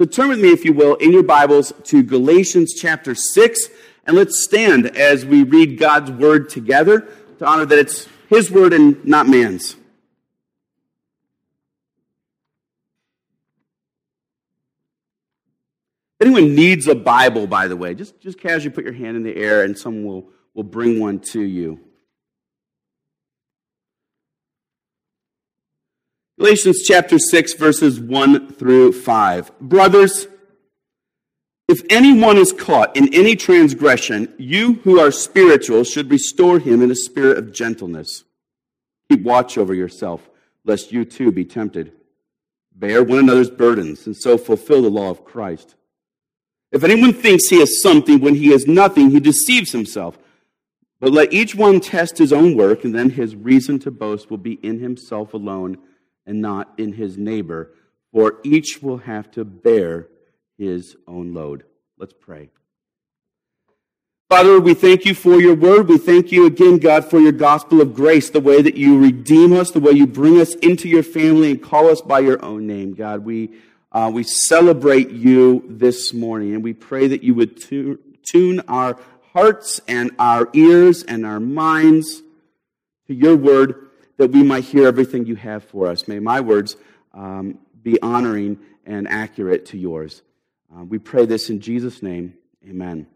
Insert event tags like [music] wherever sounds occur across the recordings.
So turn with me, if you will, in your Bibles to Galatians chapter 6, and let's stand as we read God's word together to honor that it's His word and not man's. Anyone needs a Bible, by the way, just, just casually put your hand in the air and someone will, will bring one to you. Galatians chapter 6, verses 1 through 5. Brothers, if anyone is caught in any transgression, you who are spiritual should restore him in a spirit of gentleness. Keep watch over yourself, lest you too be tempted. Bear one another's burdens, and so fulfill the law of Christ. If anyone thinks he has something when he has nothing, he deceives himself. But let each one test his own work, and then his reason to boast will be in himself alone and not in his neighbor, for each will have to bear his own load. Let's pray. Father, we thank you for your word. We thank you again, God, for your gospel of grace, the way that you redeem us, the way you bring us into your family and call us by your own name. God, we, uh, we celebrate you this morning, and we pray that you would tu- tune our hearts and our ears and our minds to your word that we might hear everything you have for us. May my words um, be honoring and accurate to yours. Uh, we pray this in Jesus' name. Amen.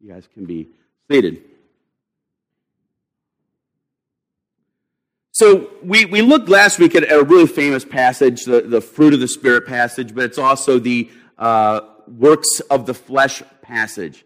You guys can be seated. So we, we looked last week at a really famous passage, the, the fruit of the Spirit passage, but it's also the uh, works of the flesh passage.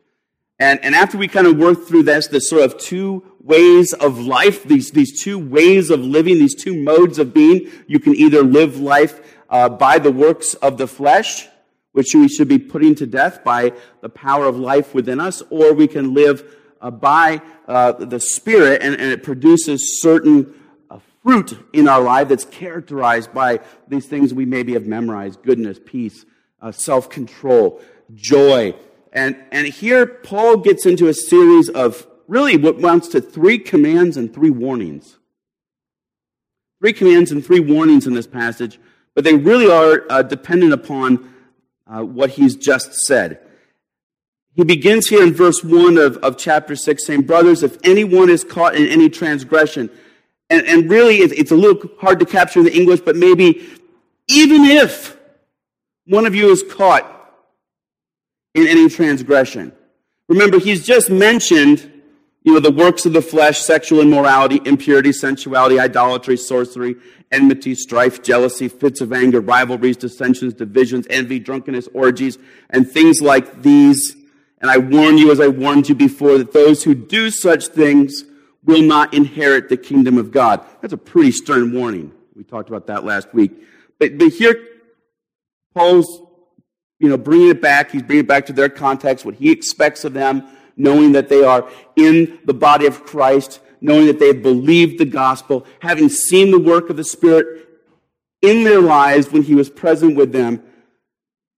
And, and after we kind of work through this, this sort of two ways of life, these, these two ways of living, these two modes of being, you can either live life uh, by the works of the flesh, which we should be putting to death by the power of life within us, or we can live uh, by uh, the Spirit, and, and, it produces certain uh, fruit in our life that's characterized by these things we maybe have memorized. Goodness, peace, uh, self control, joy and, and here Paul gets into a series of really what amounts to three commands and three warnings. Three commands and three warnings in this passage, but they really are uh, dependent upon uh, what he's just said. He begins here in verse 1 of, of chapter 6 saying, Brothers, if anyone is caught in any transgression, and, and really it's a little hard to capture in the English, but maybe even if one of you is caught in any transgression. Remember, he's just mentioned, you know, the works of the flesh, sexual immorality, impurity, sensuality, idolatry, sorcery, enmity, strife, jealousy, fits of anger, rivalries, dissensions, divisions, envy, drunkenness, orgies, and things like these. And I warn you, as I warned you before, that those who do such things will not inherit the kingdom of God. That's a pretty stern warning. We talked about that last week. But, but here, Paul's you know, bringing it back. He's bringing it back to their context, what he expects of them, knowing that they are in the body of Christ, knowing that they have believed the gospel, having seen the work of the Spirit in their lives when he was present with them,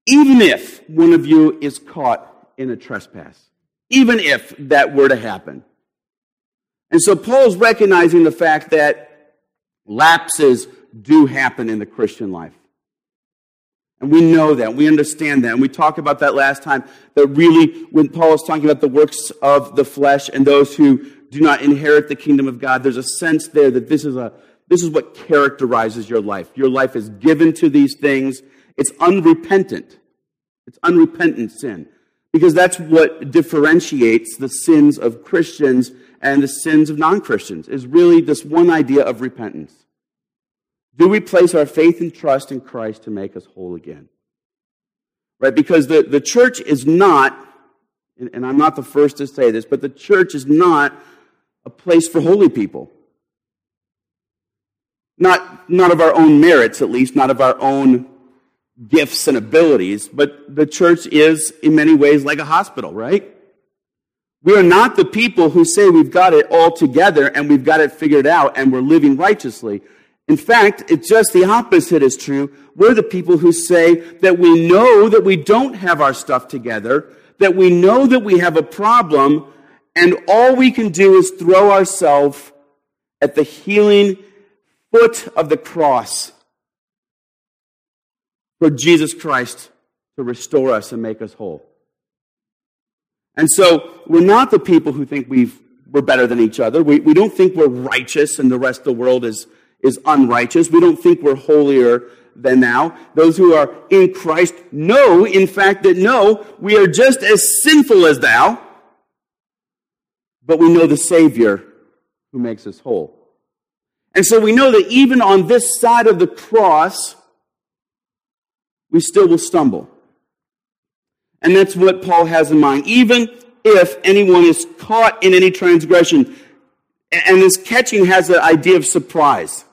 even if one of you is caught in a trespass, even if that were to happen. And so Paul's recognizing the fact that lapses do happen in the Christian life. And we know that. We understand that. And we talked about that last time. That really, when Paul is talking about the works of the flesh and those who do not inherit the kingdom of God, there's a sense there that this is, a, this is what characterizes your life. Your life is given to these things. It's unrepentant. It's unrepentant sin. Because that's what differentiates the sins of Christians and the sins of non Christians, is really this one idea of repentance. Do we place our faith and trust in Christ to make us whole again? Right? Because the, the church is not, and I'm not the first to say this, but the church is not a place for holy people. Not, not of our own merits, at least, not of our own gifts and abilities, but the church is in many ways like a hospital, right? We are not the people who say we've got it all together and we've got it figured out and we're living righteously. In fact, it's just the opposite is true. We're the people who say that we know that we don't have our stuff together, that we know that we have a problem, and all we can do is throw ourselves at the healing foot of the cross for Jesus Christ to restore us and make us whole. And so we're not the people who think we've, we're better than each other. We, we don't think we're righteous and the rest of the world is, is unrighteous. We don't think we're holier than thou. Those who are in Christ know, in fact, that no, we are just as sinful as thou, but we know the Savior who makes us whole. And so we know that even on this side of the cross, we still will stumble. And that's what Paul has in mind. Even if anyone is caught in any transgression, and this catching has the idea of surprise.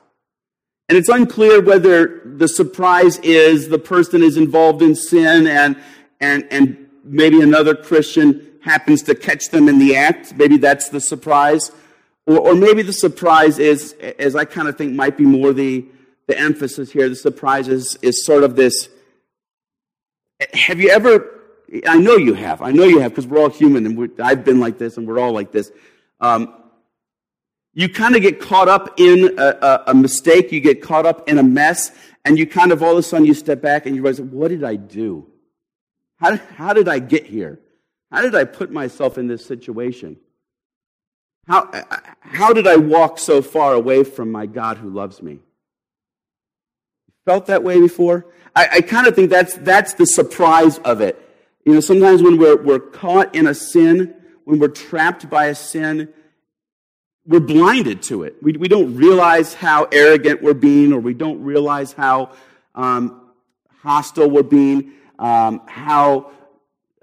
And it's unclear whether the surprise is the person is involved in sin and, and, and maybe another Christian happens to catch them in the act. Maybe that's the surprise. Or, or maybe the surprise is, as I kind of think might be more the, the emphasis here, the surprise is, is sort of this. Have you ever, I know you have, I know you have, because we're all human and I've been like this and we're all like this. Um, you kind of get caught up in a, a, a, mistake, you get caught up in a mess, and you kind of all of a sudden you step back and you realize, what did I do? How did, how did I get here? How did I put myself in this situation? How, how did I walk so far away from my God who loves me? Felt that way before? I, I kind of think that's, that's the surprise of it. You know, sometimes when we're, we're caught in a sin, when we're trapped by a sin, we're blinded to it. We, we don't realize how arrogant we're being, or we don't realize how um, hostile we're being, um, how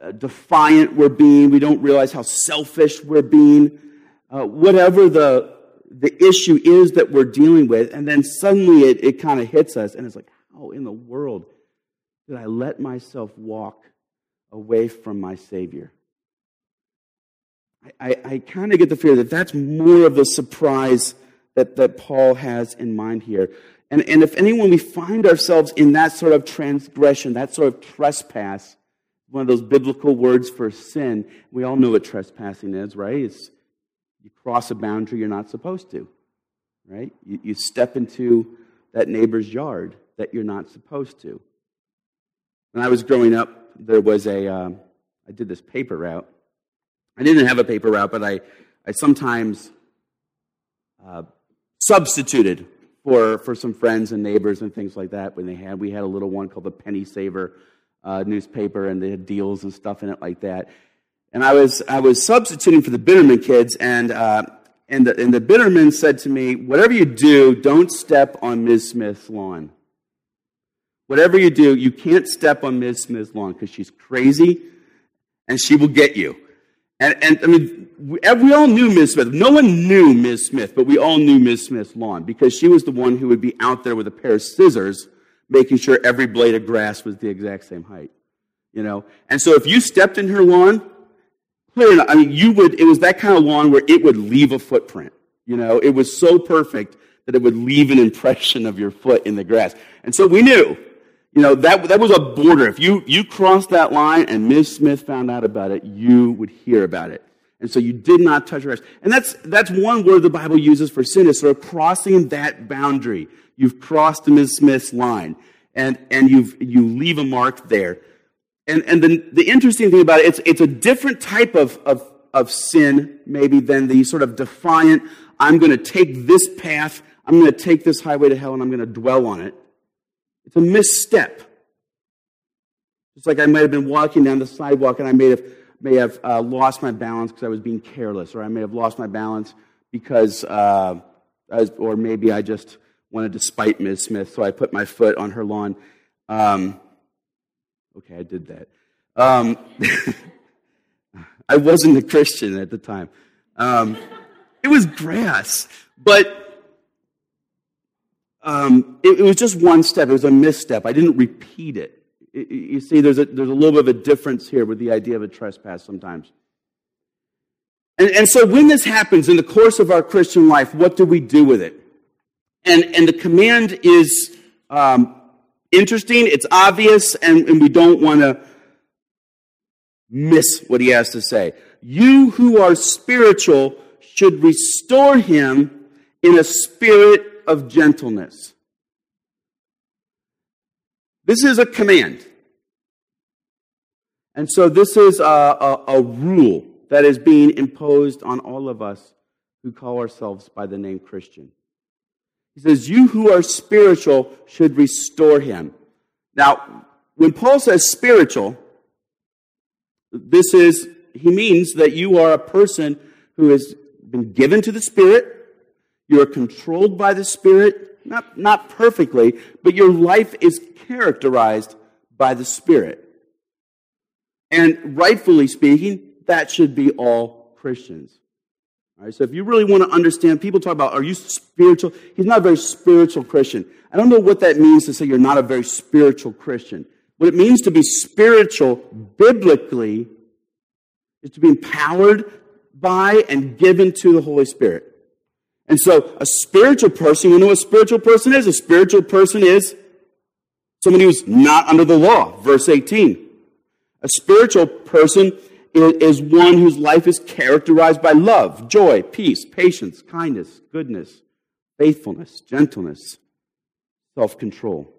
uh, defiant we're being. We don't realize how selfish we're being. Uh, whatever the, the issue is that we're dealing with, and then suddenly it, it kind of hits us, and it's like, how in the world did I let myself walk away from my Savior? I, I kind of get the fear that that's more of the surprise that, that Paul has in mind here. And, and if anyone, we find ourselves in that sort of transgression, that sort of trespass, one of those biblical words for sin, we all know what trespassing is, right? It's you cross a boundary you're not supposed to, right? You, you step into that neighbor's yard that you're not supposed to. When I was growing up, there was a. Uh, I did this paper route I didn't have a paper route, but I, I sometimes uh, substituted for, for some friends and neighbors and things like that when they had. We had a little one called the Penny Saver uh, newspaper, and they had deals and stuff in it like that. And I was, I was substituting for the Bitterman kids, and, uh, and, the, and the Bitterman said to me, Whatever you do, don't step on Ms. Smith's lawn. Whatever you do, you can't step on Ms. Smith's lawn because she's crazy and she will get you. And, and I mean, we, we all knew Ms. Smith. No one knew Ms. Smith, but we all knew Ms. Smith's lawn because she was the one who would be out there with a pair of scissors making sure every blade of grass was the exact same height. You know? And so if you stepped in her lawn, clear enough, I mean, you would, it was that kind of lawn where it would leave a footprint. You know, it was so perfect that it would leave an impression of your foot in the grass. And so we knew you know, that, that was a border. If you, you crossed that line and Ms. Smith found out about it, you would hear about it. And so you did not touch her. And that's, that's one word the Bible uses for sin is sort of crossing that boundary. You've crossed Ms. Smith's line and, and you've, you leave a mark there. And, and the, the interesting thing about it, it's, it's a different type of, of, of sin, maybe, than the sort of defiant, I'm going to take this path, I'm going to take this highway to hell, and I'm going to dwell on it. It's a misstep. Just like I might have been walking down the sidewalk and I may have, may have uh, lost my balance because I was being careless, or I may have lost my balance because, uh, was, or maybe I just wanted to spite Ms. Smith, so I put my foot on her lawn. Um, okay, I did that. Um, [laughs] I wasn't a Christian at the time. Um, it was grass, but um, it, it, was just one step. It was a misstep. I didn't repeat it. it. You see, there's a, there's a little bit of a difference here with the idea of a trespass sometimes. And, and so when this happens in the course of our Christian life, what do we do with it? And, and the command is um, interesting, it's obvious, and, and we don't want to miss what he has to say. You who are spiritual should restore him in a spirit of gentleness. This is a command. And so this is a, a, a rule that is being imposed on all of us who call ourselves by the name Christian. He says, You who are spiritual should restore him. Now, when Paul says spiritual, this is, he means that you are a person who has been given to the Spirit. You are controlled by the Spirit, not, not perfectly, but your life is characterized by the Spirit. And rightfully speaking, that should be all Christians. All right, so if you really want to understand, people talk about, are you spiritual? He's not a very spiritual Christian. I don't know what that means to say you're not a very spiritual Christian. What it means to be spiritual biblically is to be empowered by and given to the Holy Spirit. And so a spiritual person, you know what a spiritual person is? A spiritual person is somebody who's not under the law. Verse 18. A spiritual person is one whose life is characterized by love, joy, peace, patience, kindness, goodness, faithfulness, gentleness, self control.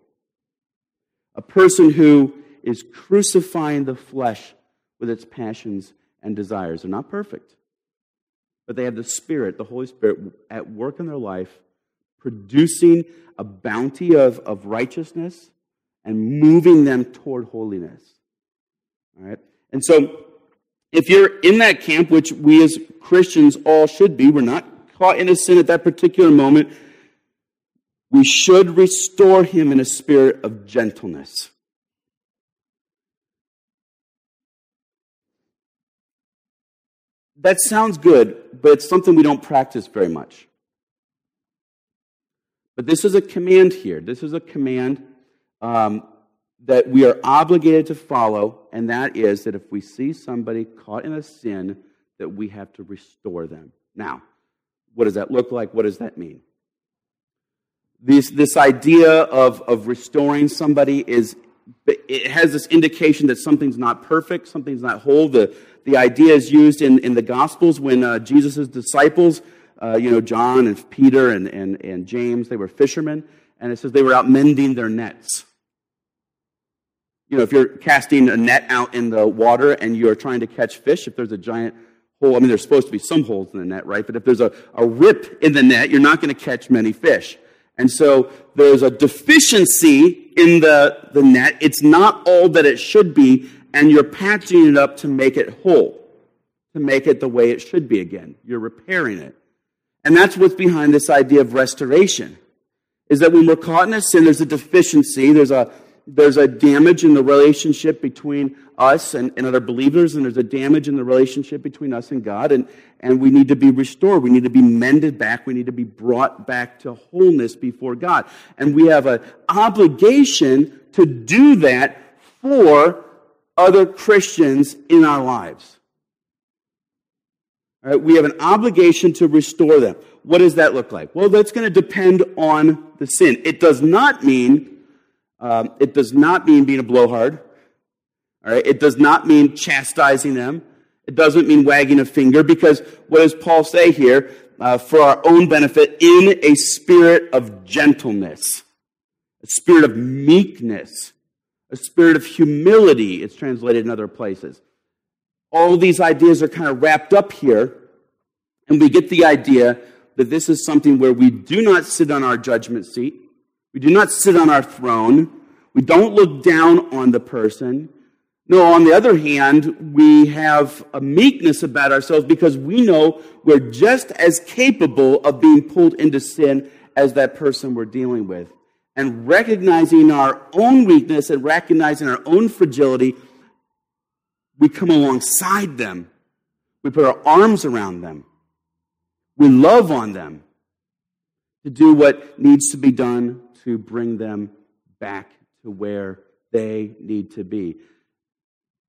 A person who is crucifying the flesh with its passions and desires. They're not perfect, but they have the Spirit, the Holy Spirit, at work in their life, producing a bounty of, of righteousness and moving them toward holiness. All right? And so, if you're in that camp, which we as Christians all should be, we're not caught in a sin at that particular moment, we should restore him in a spirit of gentleness. That sounds good, but it's something we don't practice very much. But this is a command here. This is a command um, that we are obligated to follow, and that is that if we see somebody caught in a sin, that we have to restore them. Now, what does that look like? What does that mean? This, this idea of, of restoring somebody is it has this indication that something's not perfect, something's not whole. The, the idea is used in, in the Gospels when uh, Jesus' disciples, uh, you know, John and Peter and, and, and James, they were fishermen, and it says they were out mending their nets. You know, if you're casting a net out in the water and you're trying to catch fish, if there's a giant hole, I mean, there's supposed to be some holes in the net, right? But if there's a, a rip in the net, you're not going to catch many fish. And so there's a deficiency in the, the net. It's not all that it should be, and you're patching it up to make it whole, to make it the way it should be again. You're repairing it. And that's what's behind this idea of restoration. Is that when we're caught in a sin, there's a deficiency, there's a, there's a damage in the relationship between us and, and other believers, and there's a damage in the relationship between us and God, and, and we need to be restored. We need to be mended back. We need to be brought back to wholeness before God. And we have an obligation to do that for other Christians in our lives. All right, we have an obligation to restore them. What does that look like? Well, that's going to depend on the sin. It does not mean um, it does not mean being a blowhard. All right? It does not mean chastising them. It doesn't mean wagging a finger because what does Paul say here? Uh, for our own benefit, in a spirit of gentleness, a spirit of meekness, a spirit of humility, it's translated in other places. All these ideas are kind of wrapped up here, and we get the idea that this is something where we do not sit on our judgment seat. We do not sit on our throne. We don't look down on the person. No, on the other hand, we have a meekness about ourselves because we know we're just as capable of being pulled into sin as that person we're dealing with. And recognizing our own weakness and recognizing our own fragility, we come alongside them. We put our arms around them. We love on them to do what needs to be done to bring them back to where they need to be.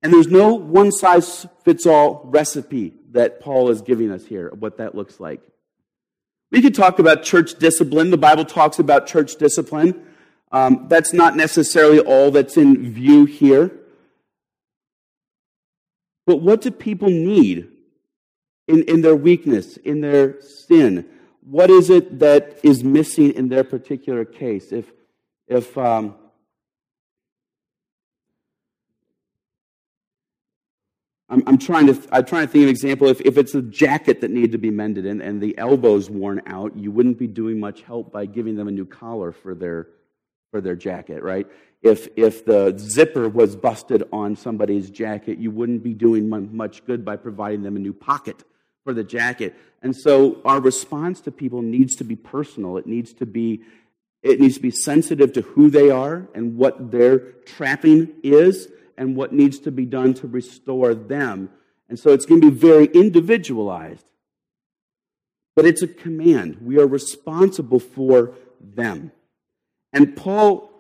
And there's no one size fits all recipe that Paul is giving us here of what that looks like. We could talk about church discipline. The Bible talks about church discipline. Um, that's not necessarily all that's in view here. But what do people need in, in their weakness, in their sin? What is it that is missing in their particular case? If, if, um, I'm, I'm, trying to, I'm trying to think of an example. If, if it's a jacket that needed to be mended and, and the elbow's worn out, you wouldn't be doing much help by giving them a new collar for their, for their jacket, right? If, if the zipper was busted on somebody's jacket, you wouldn't be doing much good by providing them a new pocket for the jacket. And so our response to people needs to be personal. It needs to be, it needs to be sensitive to who they are and what their trapping is and what needs to be done to restore them. And so it's going to be very individualized. But it's a command. We are responsible for them. And Paul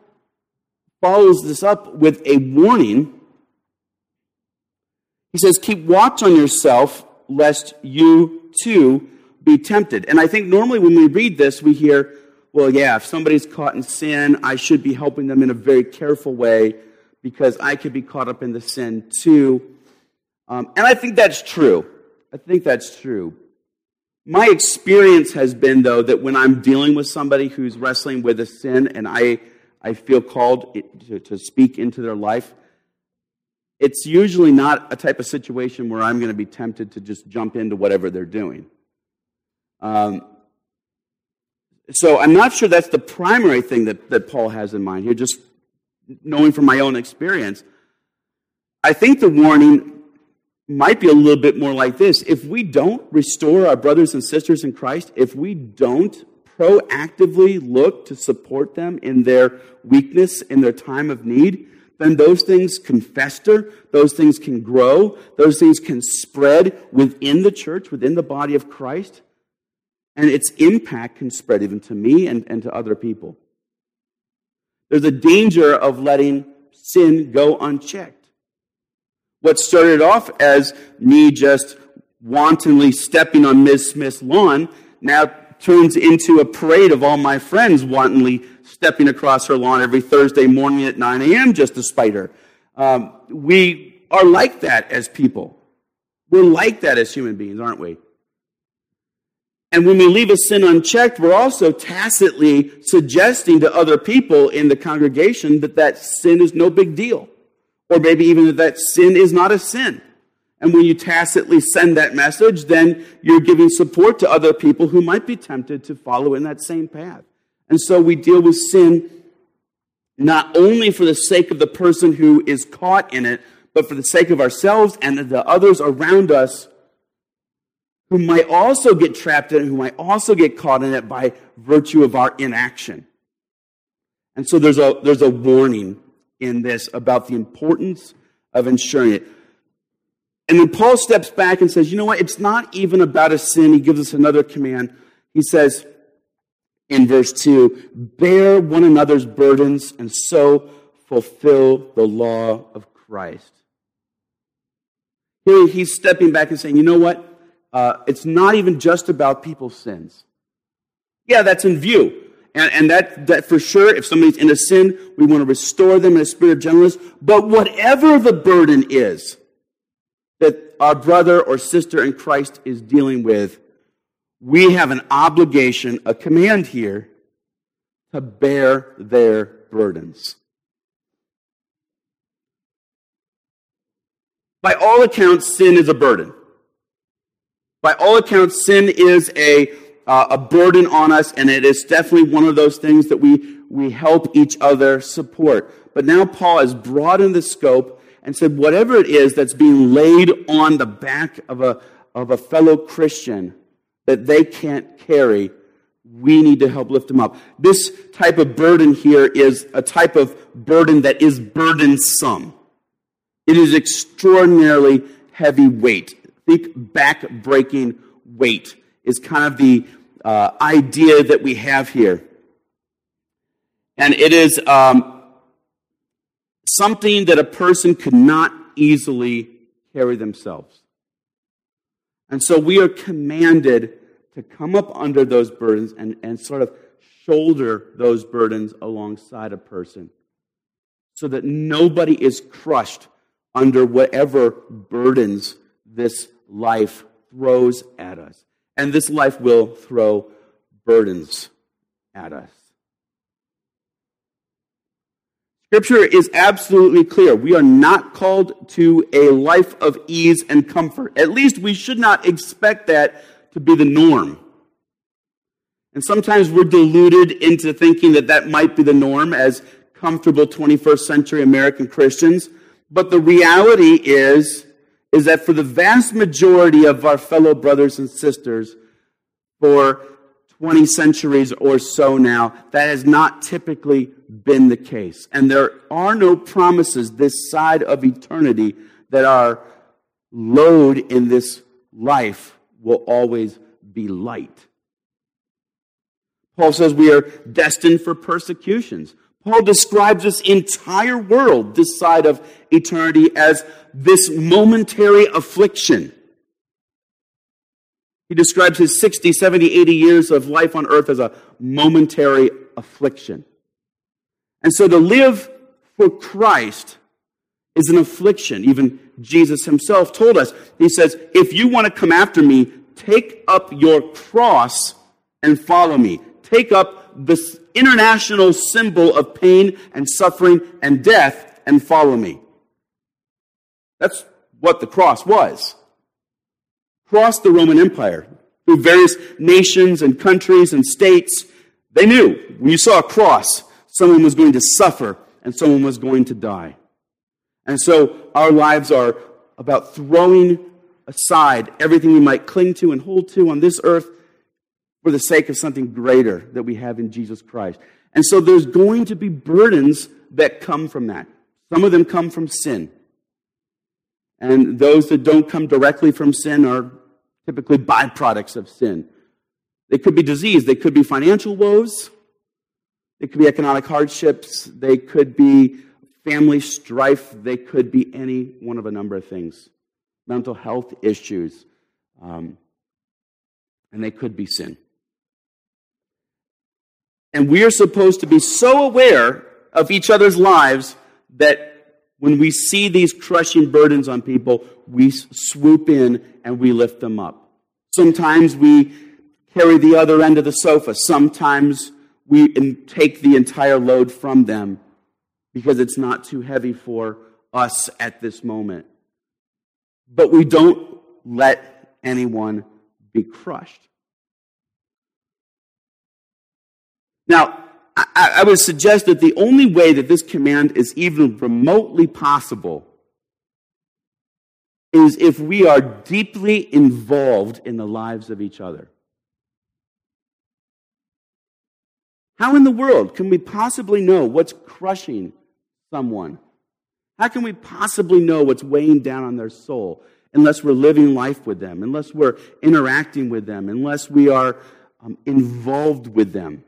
follows this up with a warning. He says, Keep watch on yourself, lest you too be tempted. And I think normally when we read this, we hear, well, yeah, if somebody's caught in sin, I should be helping them in a very careful way because I could be caught up in the sin too. Um, and I think that's true. I think that's true. My experience has been, though, that when I'm dealing with somebody who's wrestling with a sin and I, I feel called to, to speak into their life, it's usually not a type of situation where I'm going to be tempted to just jump into whatever they're doing. Um, so I'm not sure that's the primary thing that, that Paul has in mind here, just knowing from my own experience, I think the warning might be a little bit more like this. If we don't restore our brothers and sisters in Christ, if we don't proactively look to support them in their weakness, in their time of need, then those things can fester, those things can grow, those things can spread within the church, within the body of Christ, and its impact can spread even to me and, and to other people. There's a danger of letting sin go unchecked. What started off as me just wantonly stepping on Ms. Smith's lawn now turns into a parade of all my friends wantonly stepping across her lawn every Thursday morning at 9 a.m. just to spite her. Um, we are like that as people. We're like that as human beings, aren't we? And when we leave a sin unchecked, we're also tacitly suggesting to other people in the congregation that that sin is no big deal. Or maybe even that that sin is not a sin. And when you tacitly send that message, then you're giving support to other people who might be tempted to follow in that same path. And so we deal with sin not only for the sake of the person who is caught in it, but for the sake of ourselves and the others around us who might also get trapped in it, who might also get caught in it by virtue of our inaction. And so there's a, there's a warning in this about the importance of ensuring it. And then Paul steps back and says, you know what? It's not even about a sin. He gives us another command. He says in verse 2 bear one another's burdens and so fulfill the law of Christ. Here he's stepping back and saying, you know what? uh, it's not even just about people's sins. Yeah, that's in view. And, and that, that for sure, if somebody's in a sin, we want to restore them in a spirit of gentleness. But whatever the burden is our brother or sister in Christ is dealing with, we have an obligation, a command here, to bear their burdens. By all accounts, sin is a burden. By all accounts, sin is a, uh, a burden on us, and it is definitely one of those things that we, we help each other support. But now Paul has broadened the scope and said, whatever it is that's being laid on the back of a, of a fellow Christian that they can't carry, we need to help lift them up. This type of burden here is a type of burden that is burdensome. It is extraordinarily heavy weight think back breaking weight is kind of the uh, idea that we have here. And it is um, something that a person could not easily carry themselves. And so we are commanded to come up under those burdens and, and sort of shoulder those burdens alongside a person so that nobody is crushed under whatever burdens this life throws at us. And this life will throw burdens at us. Scripture is absolutely clear. We are not called to a life of ease and comfort. At least we should not expect that to be the norm. And sometimes we're deluded into thinking that that might be the norm as comfortable 21st century American Christians. But the reality is, is that for the vast majority of our fellow brothers and sisters, for 20 centuries or so now, that has not typically been the case. And there are no promises this side of eternity that our load in this life will always be light. Paul says we are destined for persecutions. Paul describes this entire world, this side of eternity, as this momentary affliction. He describes his 60, 70, 80 years of life on earth as a momentary affliction. And so to live for Christ is an affliction. Even Jesus himself told us. He says, if you want to come after me, take up your cross and follow me. Take up this international symbol of pain and suffering and death and follow me. That's what the cross was across the Roman Empire, through various nations and countries and states, they knew when you saw a cross, someone was going to suffer and someone was going to die. And so our lives are about throwing aside everything we might cling to and hold to on this earth for the sake of something greater that we have in Jesus Christ. And so there's going to be burdens that come from that. Some of them come from sin. And those that don't come directly from sin are typically byproducts of sin. They could be disease, they could be financial woes, they could be economic hardships, they could be family strife, they could be any one of a number of things. Mental health issues, um, and they could be sin. And we are supposed to be so aware of each other's lives that when we see these crushing burdens on people, we swoop in and we lift them up. Sometimes we carry the other end of the sofa. Sometimes we take the entire load from them because it's not too heavy for us at this moment. But we don't let anyone be crushed. Now, I, I would suggest that the only way that this command is even remotely possible is if we are deeply involved in the lives of each other. How in the world can we possibly know what's crushing someone? How can we possibly know what's weighing down on their soul unless we're living life with them, unless we're interacting with them, unless we are um, involved with them?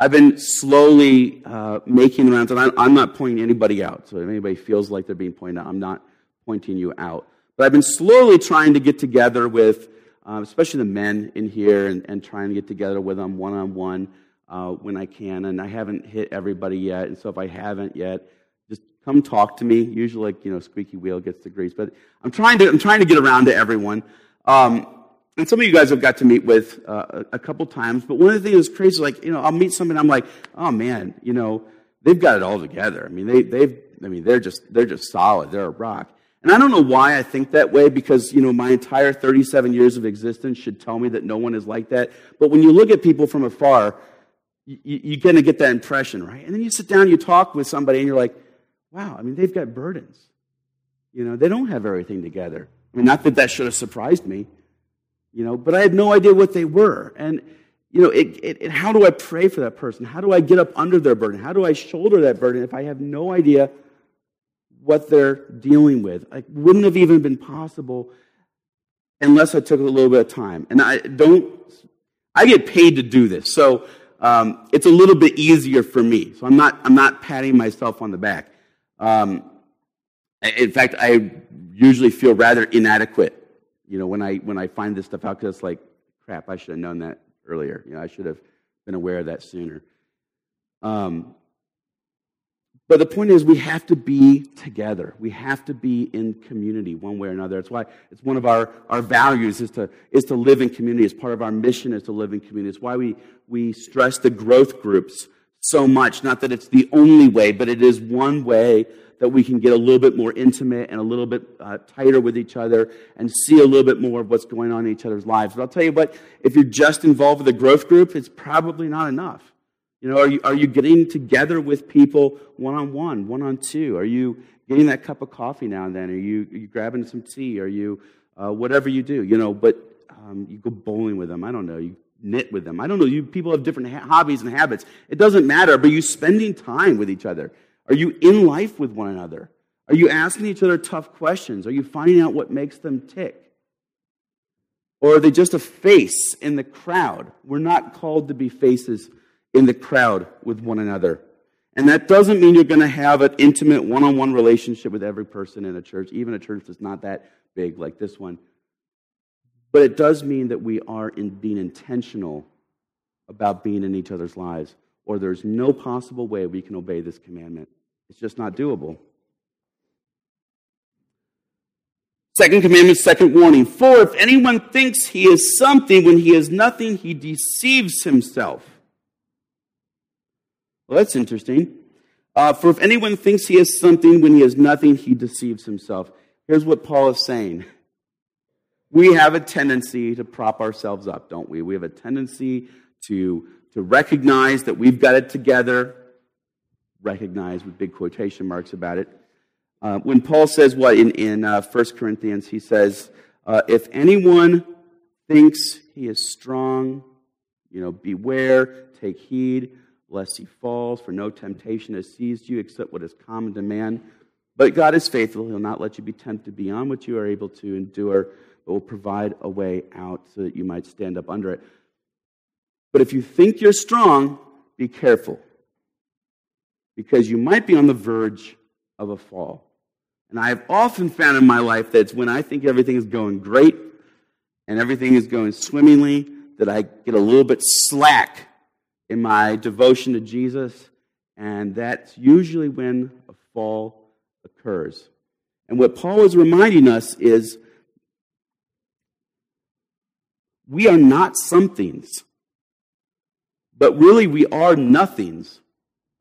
I've been slowly uh, making rounds, and I'm not pointing anybody out. So if anybody feels like they're being pointed out, I'm not pointing you out. But I've been slowly trying to get together with, uh, especially the men in here, and, and, trying to get together with them one on one when I can. And I haven't hit everybody yet. And so if I haven't yet, just come talk to me. Usually, like you know, squeaky wheel gets the grease. But I'm trying to I'm trying to get around to everyone. Um, and some of you guys have got to meet with uh, a couple times, but one of the things that's crazy, like, you know, I'll meet somebody I'm like, oh man, you know, they've got it all together. I mean, they, they've, I mean, they're just, they're just solid. They're a rock. And I don't know why I think that way because, you know, my entire 37 years of existence should tell me that no one is like that. But when you look at people from afar, you, you're going to get that impression, right? And then you sit down, you talk with somebody, and you're like, wow, I mean, they've got burdens. You know, they don't have everything together. I mean, not that that should have surprised me you know, but I had no idea what they were. And, you know, it, it, it, how do I pray for that person? How do I get up under their burden? How do I shoulder that burden if I have no idea what they're dealing with? It wouldn't have even been possible unless I took a little bit of time. And I don't, I get paid to do this. So, um, it's a little bit easier for me. So I'm not, I'm not patting myself on the back. Um, in fact, I usually feel rather inadequate you know, when I when I find this stuff out, because it's like, crap, I should have known that earlier. You know, I should have been aware of that sooner. Um, but the point is, we have to be together. We have to be in community one way or another. It's why it's one of our, our values is to, is to live in community. It's part of our mission is to live in community. It's why we, we stress the growth groups so much. Not that it's the only way, but it is one way that we can get a little bit more intimate and a little bit uh, tighter with each other and see a little bit more of what's going on in each other's lives. But I'll tell you what, if you're just involved with a growth group, it's probably not enough. You know, are you, are you getting together with people one on one, one on two? Are you getting that cup of coffee now and then? Are you, are you grabbing some tea? Are you, uh, whatever you do, you know, but um, you go bowling with them. I don't know. You knit with them. I don't know. You people have different ha- hobbies and habits. It doesn't matter. But you spending time with each other. Are you in life with one another? Are you asking each other tough questions? Are you finding out what makes them tick? Or are they just a face in the crowd? We're not called to be faces in the crowd with one another. And that doesn't mean you're going to have an intimate one on one relationship with every person in a church, even a church that's not that big like this one. But it does mean that we are in being intentional about being in each other's lives, or there's no possible way we can obey this commandment. It's just not doable. Second commandment, second warning. For if anyone thinks he is something when he is nothing, he deceives himself. Well, that's interesting. Uh, for if anyone thinks he is something when he is nothing, he deceives himself. Here's what Paul is saying we have a tendency to prop ourselves up, don't we? We have a tendency to, to recognize that we've got it together, recognize with big quotation marks about it. Uh, when Paul says what in, in uh, 1 Corinthians, he says, uh, If anyone thinks he is strong, you know, beware, take heed, lest he falls, for no temptation has seized you except what is common to man. But God is faithful. He'll not let you be tempted beyond what you are able to endure but will provide a way out so that you might stand up under it. But if you think you're strong, be careful, because you might be on the verge of a fall. And I have often found in my life that it's when I think everything is going great and everything is going swimmingly that I get a little bit slack in my devotion to Jesus, and that's usually when a fall occurs. And what Paul is reminding us is we are not somethings, but really we are nothings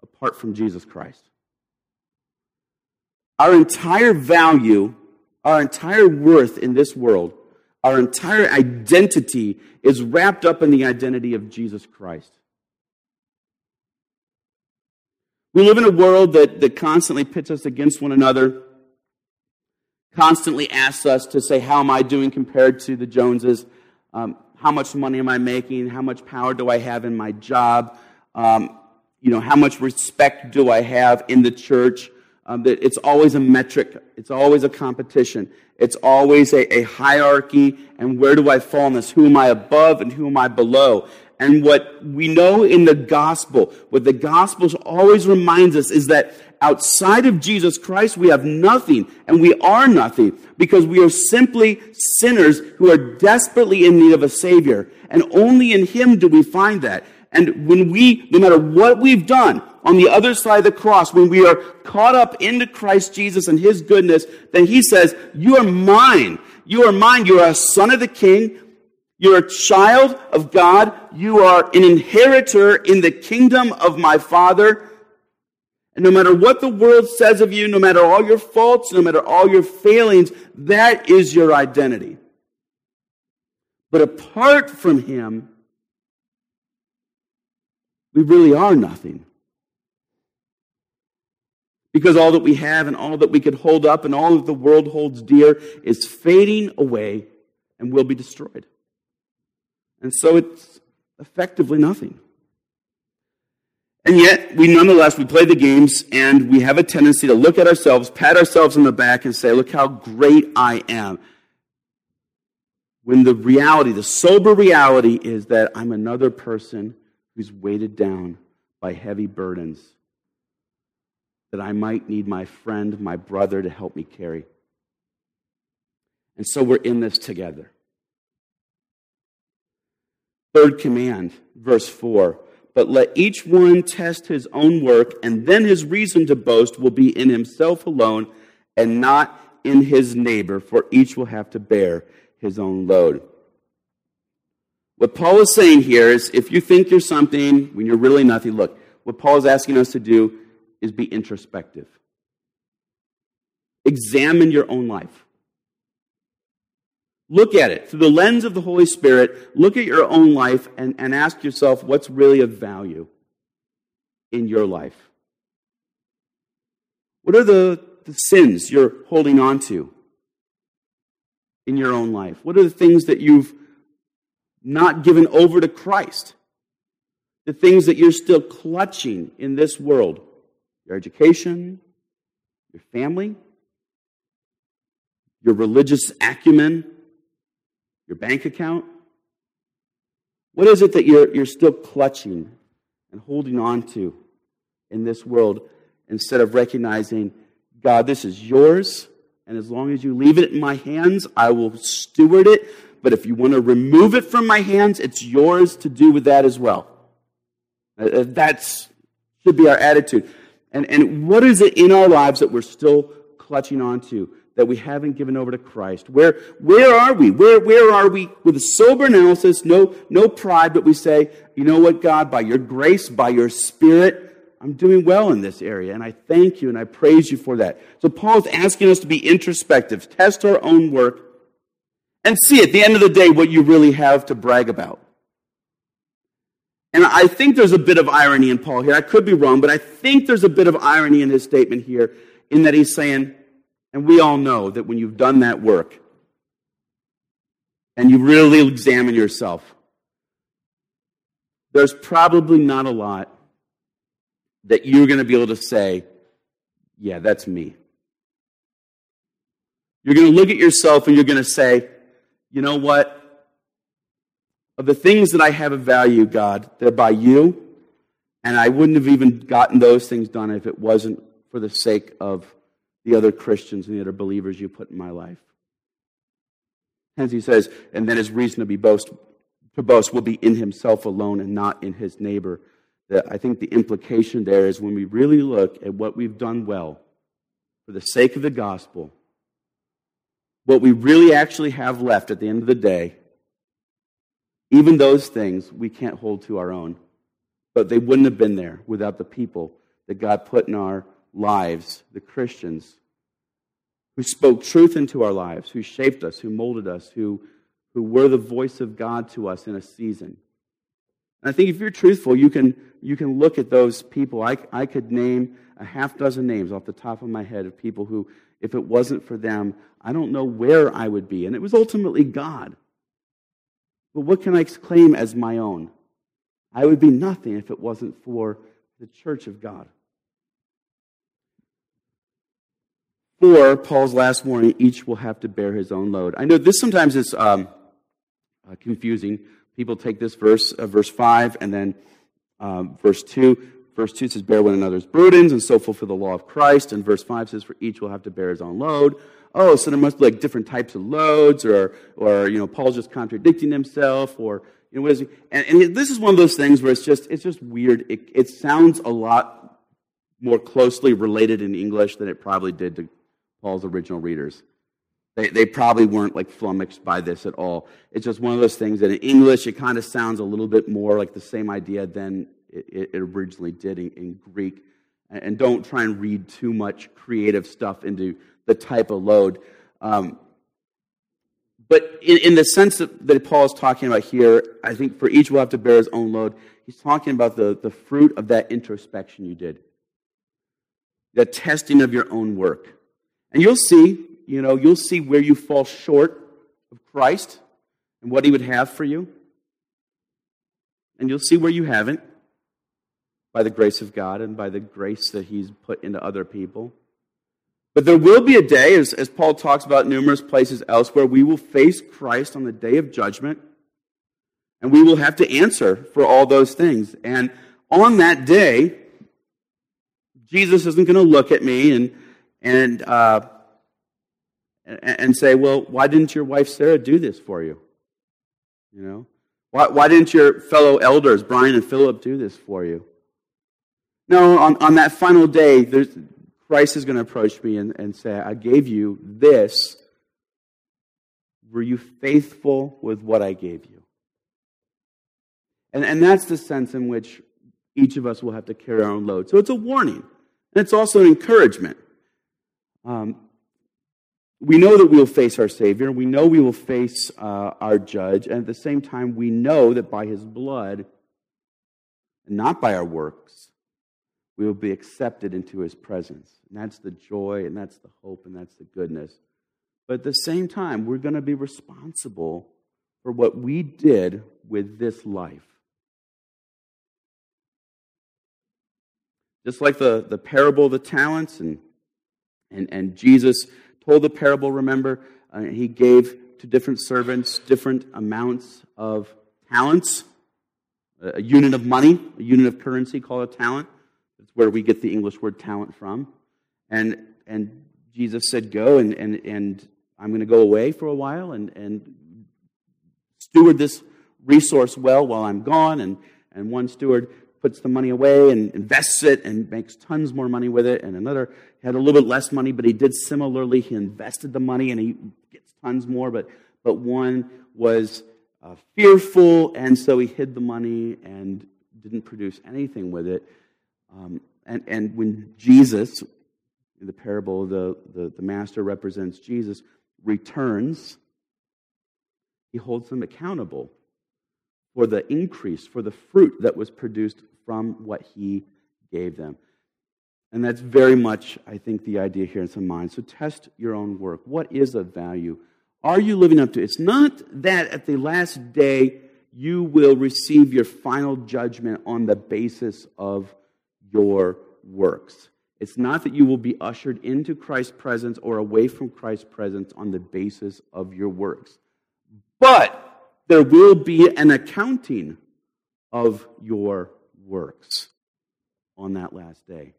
apart from Jesus Christ. Our entire value, our entire worth in this world, our entire identity is wrapped up in the identity of Jesus Christ. We live in a world that, that constantly pits us against one another, constantly asks us to say, How am I doing compared to the Joneses? Um, how much money am I making? How much power do I have in my job? Um, you know, how much respect do I have in the church? Um, it's always a metric. It's always a competition. It's always a, a hierarchy. And where do I fall in this? Who am I above and who am I below? And what we know in the gospel, what the gospel always reminds us is that outside of Jesus Christ, we have nothing and we are nothing because we are simply sinners who are desperately in need of a Savior. And only in Him do we find that. And when we, no matter what we've done on the other side of the cross, when we are caught up into Christ Jesus and His goodness, then He says, You are mine. You are mine. You are a son of the King. You're a child of God. You are an inheritor in the kingdom of my Father. And no matter what the world says of you, no matter all your faults, no matter all your failings, that is your identity. But apart from Him, we really are nothing. Because all that we have and all that we could hold up and all that the world holds dear is fading away and will be destroyed. And so it's effectively nothing. And yet, we nonetheless, we play the games and we have a tendency to look at ourselves, pat ourselves on the back, and say, Look how great I am. When the reality, the sober reality, is that I'm another person who's weighted down by heavy burdens that I might need my friend, my brother to help me carry. And so we're in this together. Third command, verse 4 but let each one test his own work, and then his reason to boast will be in himself alone and not in his neighbor, for each will have to bear his own load. What Paul is saying here is if you think you're something when you're really nothing, look, what Paul is asking us to do is be introspective. Examine your own life. Look at it through the lens of the Holy Spirit. Look at your own life and, and ask yourself what's really of value in your life. What are the, the sins you're holding on to in your own life? What are the things that you've not given over to Christ? The things that you're still clutching in this world your education, your family, your religious acumen, your bank account? What is it that you're, you're still clutching and holding on to in this world instead of recognizing, God, this is yours, and as long as you leave it in my hands, I will steward it. But if you want to remove it from my hands, it's yours to do with that as well. Uh, uh, that should be our attitude. And, and what is it in our lives that we're still clutching onto? That we haven't given over to Christ? Where, where are we? Where, where are we? With a sober analysis, no, no pride, but we say, you know what, God, by your grace, by your spirit, I'm doing well in this area, and I thank you and I praise you for that. So Paul is asking us to be introspective, test our own work, and see at the end of the day what you really have to brag about. And I think there's a bit of irony in Paul here. I could be wrong, but I think there's a bit of irony in his statement here in that he's saying, and we all know that when you've done that work and you really examine yourself, there's probably not a lot that you're going to be able to say, yeah, that's me. You're going to look at yourself and you're going to say, you know what? Of the things that I have of value, God, they're by you, and I wouldn't have even gotten those things done if it wasn't for the sake of the other Christians and the other believers you put in my life. Hence he says, and then his reason to be boast to boast will be in himself alone and not in his neighbor. I think the implication there is when we really look at what we've done well for the sake of the gospel, what we really actually have left at the end of the day, even those things we can't hold to our own. But they wouldn't have been there without the people that God put in our lives, the Christians, who spoke truth into our lives, who shaped us, who molded us, who, who were the voice of God to us in a season. And I think if you're truthful, you can, you can look at those people. I, I could name a half dozen names off the top of my head of people who, if it wasn't for them, I don't know where I would be. And it was ultimately God. But what can I claim as my own? I would be nothing if it wasn't for the church of God. For Paul's last warning, each will have to bear his own load. I know this sometimes is um, uh, confusing. People take this verse, uh, verse 5, and then um, verse 2. Verse 2 says, Bear one another's burdens, and so fulfill the law of Christ. And verse 5 says, For each will have to bear his own load. Oh, so there must be like different types of loads, or, or you know, Paul's just contradicting himself, or, you know, what is he? And, and this is one of those things where it's just, it's just weird. It, it sounds a lot more closely related in English than it probably did to Paul's original readers. They, they probably weren't like flummoxed by this at all. It's just one of those things that in English it kind of sounds a little bit more like the same idea than it, it originally did in, in Greek. And don't try and read too much creative stuff into the type of load. Um, but in, in, the sense that, that Paul is talking about here, I think for each will have to bear his own load. He's talking about the, the fruit of that introspection you did, the testing of your own work. And you'll see, you know, you'll see where you fall short of Christ and what he would have for you. And you'll see where you haven't by the grace of God and by the grace that he's put into other people. But there will be a day, as, as Paul talks about numerous places elsewhere, we will face Christ on the day of judgment, and we will have to answer for all those things. And on that day, Jesus isn't going to look at me and and, uh, and say, well, why didn't your wife Sarah do this for you? You know? Why, why didn't your fellow elders, Brian and Philip, do this for you? No, on, on that final day, Christ is going to approach me and, and say, I gave you this. Were you faithful with what I gave you? And, and that's the sense in which each of us will have to carry our own load. So it's a warning, and it's also an encouragement. Um, we know that we will face our Savior. We know we will face uh, our judge. And at the same time, we know that by his blood, not by our works, we will be accepted into his presence. And that's the joy, and that's the hope, and that's the goodness. But at the same time, we're going to be responsible for what we did with this life. Just like the, the parable of the talents, and, and, and Jesus told the parable, remember, uh, he gave to different servants different amounts of talents, a unit of money, a unit of currency called a talent. That's where we get the English word talent from. And, and Jesus said, Go, and, and, and I'm going to go away for a while and, and steward this resource well while I'm gone. And, and one steward puts the money away and invests it and makes tons more money with it. And another had a little bit less money, but he did similarly. He invested the money and he gets tons more. But, but one was uh, fearful, and so he hid the money and didn't produce anything with it. Um, and, and when Jesus, in the parable, the, the, the master represents Jesus, returns, he holds them accountable for the increase, for the fruit that was produced from what he gave them. And that's very much, I think, the idea here in some minds. So test your own work. What is of value? Are you living up to it? It's not that at the last day you will receive your final judgment on the basis of your works. It's not that you will be ushered into Christ's presence or away from Christ's presence on the basis of your works. But there will be an accounting of your works on that last day.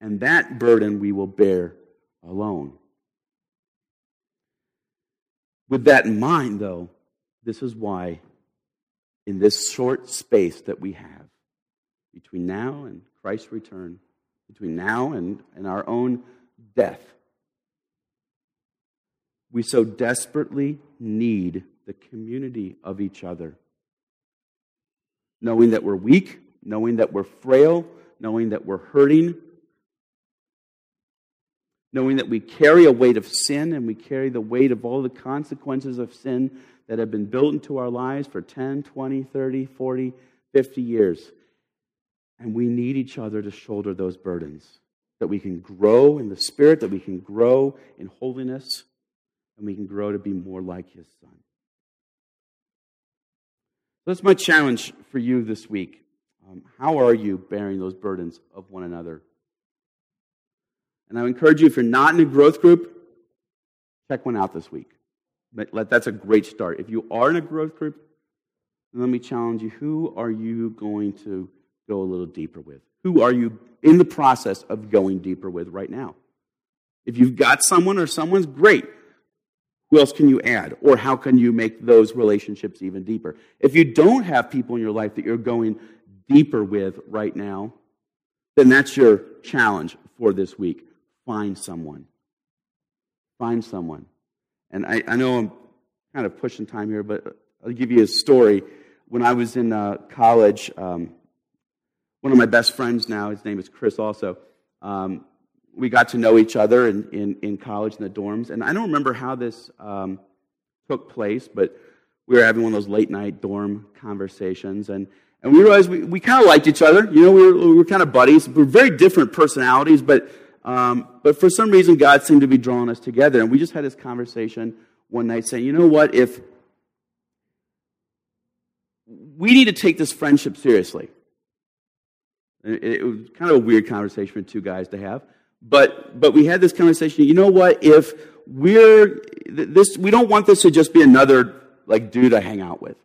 And that burden we will bear alone. With that in mind, though, this is why, in this short space that we have between now and Christ's return, between now and, and our own death, we so desperately need the community of each other knowing that we're weak, knowing that we're frail, knowing that we're hurting, knowing that we carry a weight of sin and we carry the weight of all the consequences of sin that have been built into our lives for 10, 20, 30, 40, 50 years. And we need each other to shoulder those burdens, that we can grow in the Spirit, that we can grow in holiness, and we can grow to be more like His Son. That's my challenge for you this week. Um, how are you bearing those burdens of one another? And I encourage you, if you're not in a growth group, check one out this week. That's a great start. If you are in a growth group, let me challenge you who are you going to go a little deeper with? Who are you in the process of going deeper with right now? If you've got someone or someone's great, who else can you add? Or how can you make those relationships even deeper? If you don't have people in your life that you're going deeper with right now, then that's your challenge for this week. Find someone. Find someone. And I, I know I'm kind of pushing time here, but I'll give you a story. When I was in uh, college, um, one of my best friends now, his name is Chris also, um, we got to know each other in, in, in college in the dorms. And I don't remember how this um, took place, but we were having one of those late night dorm conversations. And, and we realized we, we kind of liked each other. You know, we were, we were kind of buddies. We are very different personalities, but, um, but for some reason, God seemed to be drawing us together. And we just had this conversation one night saying, you know what, if we need to take this friendship seriously. It, it was kind of a weird conversation for two guys to have. But, but we had this conversation, you know what, if we're, this, we don't want this to just be another, like, dude I hang out with.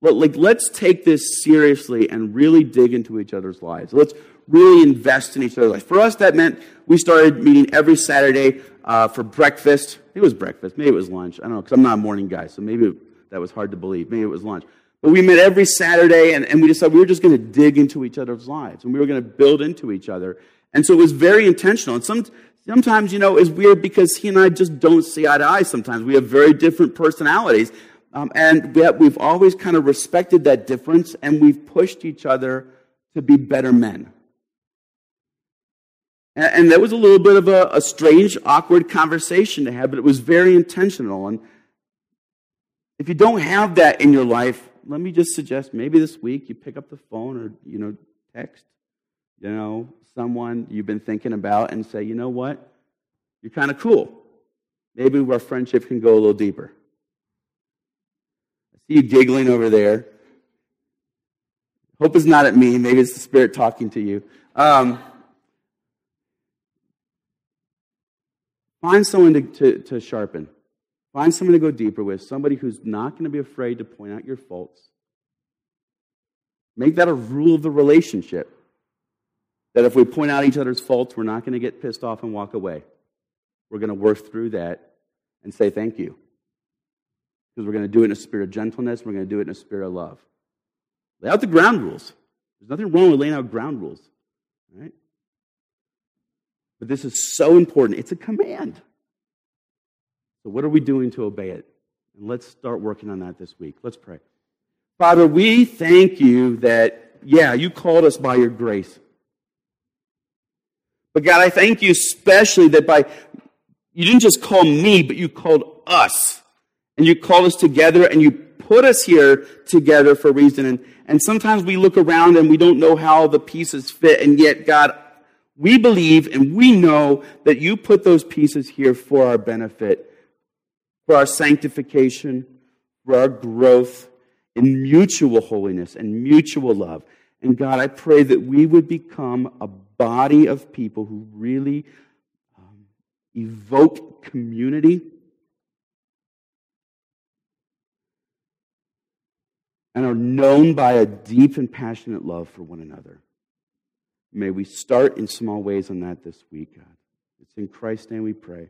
But Like, let's take this seriously and really dig into each other's lives. Let's really invest in each other's lives. For us, that meant we started meeting every Saturday uh, for breakfast. it was breakfast. Maybe it was lunch. I don't know, because I'm not a morning guy, so maybe that was hard to believe. Maybe it was lunch. But we met every Saturday, and, and we decided we were just going to dig into each other's lives, and we were going to build into each other. And so it was very intentional. And some, sometimes, you know, it's weird because he and I just don't see eye to eye sometimes. We have very different personalities. Um, and have, we've always kind of respected that difference and we've pushed each other to be better men. And, and that was a little bit of a, a strange, awkward conversation to have, but it was very intentional. And if you don't have that in your life, let me just suggest maybe this week you pick up the phone or, you know, text, you know, someone you've been thinking about and say, you know what? You're kind of cool. Maybe our friendship can go a little deeper. I see you giggling over there. Hope it's not at me. Maybe it's the Spirit talking to you. Um, find someone to, to, to sharpen. Find someone to go deeper with, somebody who's not going to be afraid to point out your faults. Make that a rule of the relationship. That if we point out each other's faults, we're not going to get pissed off and walk away. We're going to work through that and say thank you. Because we're going to do it in a spirit of gentleness, we're going to do it in a spirit of love. Lay out the ground rules. There's nothing wrong with laying out ground rules. Right? But this is so important. It's a command. So, what are we doing to obey it? And let's start working on that this week. Let's pray. Father, we thank you that, yeah, you called us by your grace. But God, I thank you especially that by, you didn't just call me, but you called us. And you called us together and you put us here together for a reason. And, and sometimes we look around and we don't know how the pieces fit. And yet, God, we believe and we know that you put those pieces here for our benefit, for our sanctification, for our growth in mutual holiness and mutual love. And God, I pray that we would become a body of people who really um, evoke community and are known by a deep and passionate love for one another. May we start in small ways on that this week, God. It's in Christ's name we pray.